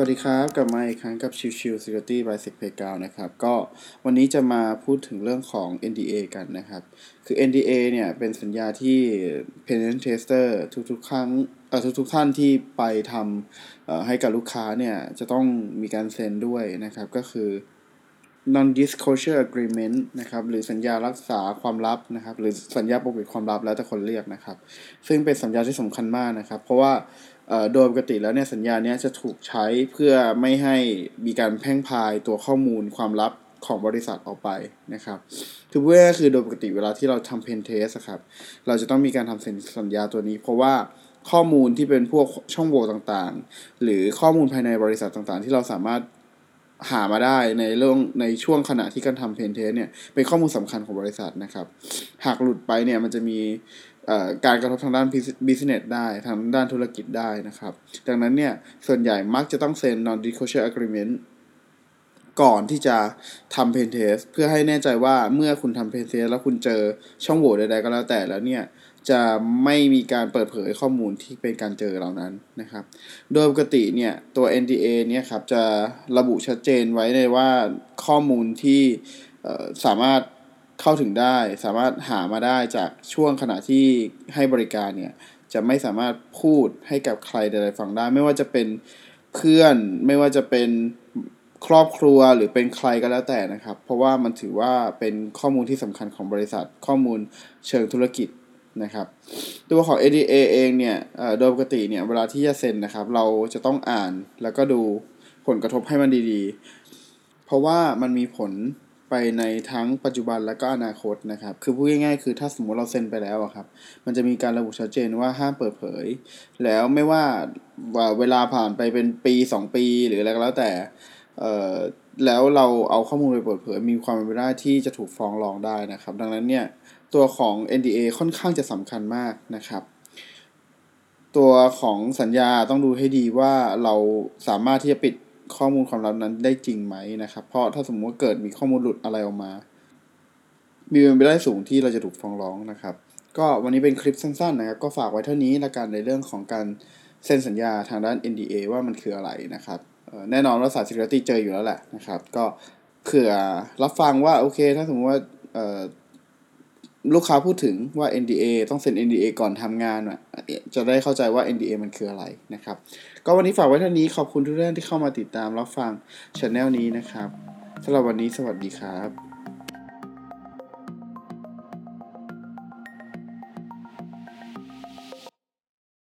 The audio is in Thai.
วัสดีครับ กลับมาอีกครั้งกับชิวชิว Security by Sec Playground นะครับ ก็วันนี้จะมาพูดถึงเรื่องของ NDA กันนะครับ คือ NDA เนี่ยเป็นสัญญาที่ Penetration Tester ทุกๆ ครั้งเอ่อทุกๆ ท่านที่ไปทำเอ่อให้กับลูกค้าเนี่ยจะต้องมีการเซ็นด้วยนะครับ ก็คือ non disclosure agreement นะครับ หรือสัญญารักษาความลับนะครับ หรือสัญญาปกปิดความลับแล้วแต่คนเรียกนะครับ ซึ่งเป็นสัญญาที่สำคัญมากนะครับ เพราะว่า โดยปกติแล้วเนี่ยสัญญาเนี้ยจะถูกใช้เพื่อไม่ให้มีการแพร่งพรายตัวข้อมูลความลับของบริษัทออกไปนะครับคือเพื่อคือโดยปกติเวลาที่เราทำ pentest ครับ เราจะต้องมีการทำเซ็นสัญญาตัวนี้ เพราะว่าข้อมูลที่เป็นพวกช่องโหว่ต่างๆ หรือข้อมูลภายในบริษัทต่างๆ ที่เราสามารถ หามาได้ในเรื่องในช่วงขณะที่การทำ pentest เนี่ยเป็นข้อมูลสำคัญของบริษัทนะครับ หากหลุดไปเนี่ยมันจะมีการกระทบทางด้าน business ได้ทางด้านธุรกิจได้นะครับ ดังนั้นเนี่ยส่วนใหญ่มักจะต้องเซ็น non disclosure agreement ก่อนที่จะทำ pentest เพื่อให้แน่ใจว่าเมื่อคุณทำ pentest แล้วคุณเจอช่องโหว่ใดๆก็แล้วแต่แล้วเนี่ย จะไม่มีการเปิดเผยข้อมูลที่เป็นการเจอเหล่านั้นนะครับ โดยปกติเนี่ยตัว NDA เนี่ยครับจะระบุชัดเจนไว้ในว่าข้อมูลที่สามารถเข้าถึงได้ สามารถหามาได้จากช่วงขณะที่ให้บริการเนี่ยจะไม่สามารถพูดให้กับใครใดๆฟังได้ ไม่ว่าจะเป็นเพื่อนไม่ว่าจะเป็นครอบครัวหรือเป็นใครก็แล้วแต่นะครับ เพราะว่ามันถือว่าเป็นข้อมูลที่สำคัญของบริษัทข้อมูลเชิงธุรกิจ นะครับตัวของ ADA เองเนี่ยโดยปกติเนี่ยเวลาที่จะเซ็นนะครับ เราจะต้องอ่านแล้วก็ดูผลกระทบให้มันดีๆ เพราะว่ามันมีผลไปในทั้งปัจจุบันและก็อนาคตนะครับ คือพูดง่ายๆ คือถ้าสมมติเราเซ็นไปแล้วครับ มันจะมีการระบุชัดเจนว่าห้ามเปิดเผย แล้วไม่ว่าเวลาผ่านไปเป็นปี 2 ปีหรืออะไรก็แล้วแต่ แล้วเราเอาข้อมูลไปเปิดเผยมีความเป็นไปได้ที่จะถูกฟ้องร้องได้นะครับ ดังนั้นเนี่ยตัวของ NDA ค่อนข้างจะสำคัญมากนะครับ ตัวของสัญญาต้องดูให้ดีว่าเราสามารถที่จะปิดข้อมูลความลับนั้นได้จริงไหมนะครับ เพราะถ้าสมมติว่าเกิดมีข้อมูลหลุดอะไรออกมา มีเป็นไปได้สูงที่เราจะถูกฟ้องร้องนะครับ ก็วันนี้เป็นคลิปสั้นๆนะครับก็ฝากไว้เท่านี้ละกันในเรื่องของการเซ็นสัญญาทางด้าน NDA ว่ามันคืออะไรนะครับ แน่นอนว่าสาย security เจออยู่แล้วแหละนะครับ ก็เผื่อรับฟังว่าโอเค ถ้าสมมติว่าลูกค้าพูดถึงว่า NDA ต้องเซ็น NDA ก่อนทำงานจะได้เข้าใจว่า NDA มันคืออะไรนะครับ ก็วันนี้ฝากไว้เท่านี้ขอบคุณทุกท่านที่เข้ามาติดตามรับฟังช anel นี้นะครับสำหรับวันนี้สวัสดีครับ